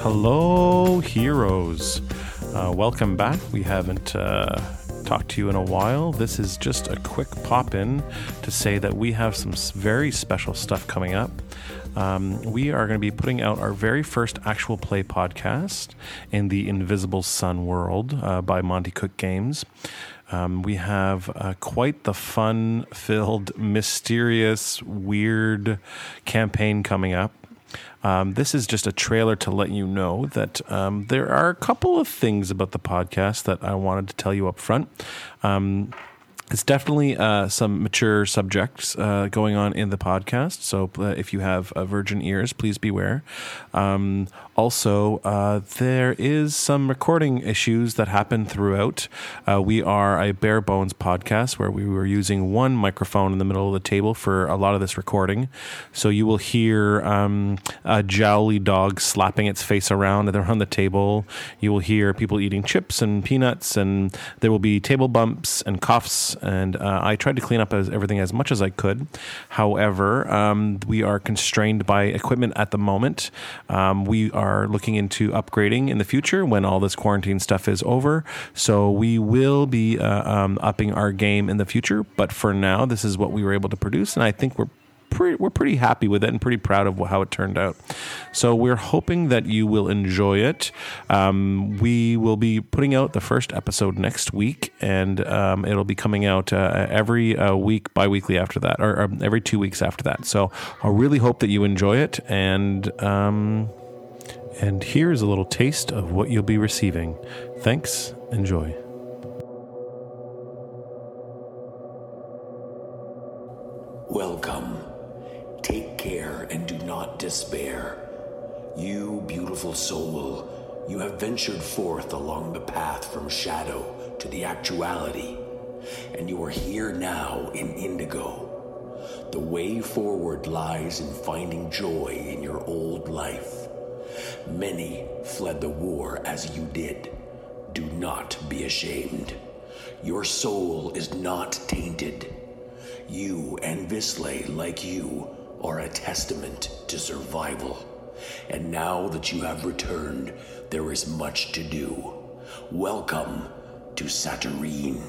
Hello, heroes. Uh, welcome back. We haven't uh, talked to you in a while. This is just a quick pop in to say that we have some very special stuff coming up. Um, we are going to be putting out our very first actual play podcast in the Invisible Sun world uh, by Monte Cook Games. Um, we have uh, quite the fun filled, mysterious, weird campaign coming up. Um, this is just a trailer to let you know that um, there are a couple of things about the podcast that I wanted to tell you up front. It's definitely uh, some mature subjects uh, going on in the podcast. So uh, if you have uh, virgin ears, please beware. Um, also, uh, there is some recording issues that happen throughout. Uh, we are a bare bones podcast where we were using one microphone in the middle of the table for a lot of this recording. So you will hear um, a jowly dog slapping its face around around the table. You will hear people eating chips and peanuts, and there will be table bumps and coughs. And uh, I tried to clean up as, everything as much as I could. However, um, we are constrained by equipment at the moment. Um, we are looking into upgrading in the future when all this quarantine stuff is over. So we will be uh, um, upping our game in the future. But for now, this is what we were able to produce, and I think we're pretty, we're pretty happy with it and pretty proud of how it turned out. So we're hoping that you will enjoy it. Um, we will be putting out the first episode next week, and um, it'll be coming out uh, every uh, week, bi-weekly after that, or, or every two weeks after that. So I really hope that you enjoy it, and um, and here's a little taste of what you'll be receiving. Thanks. Enjoy. Welcome. Take care and do not despair. You, beautiful soul, you have ventured forth along the path from shadow to the actuality, and you are here now in Indigo. The way forward lies in finding joy in your old life. Many fled the war as you did. Do not be ashamed. Your soul is not tainted. You and vislae, like you, are a testament to survival. And now that you have returned, there is much to do. Welcome to Satyrine.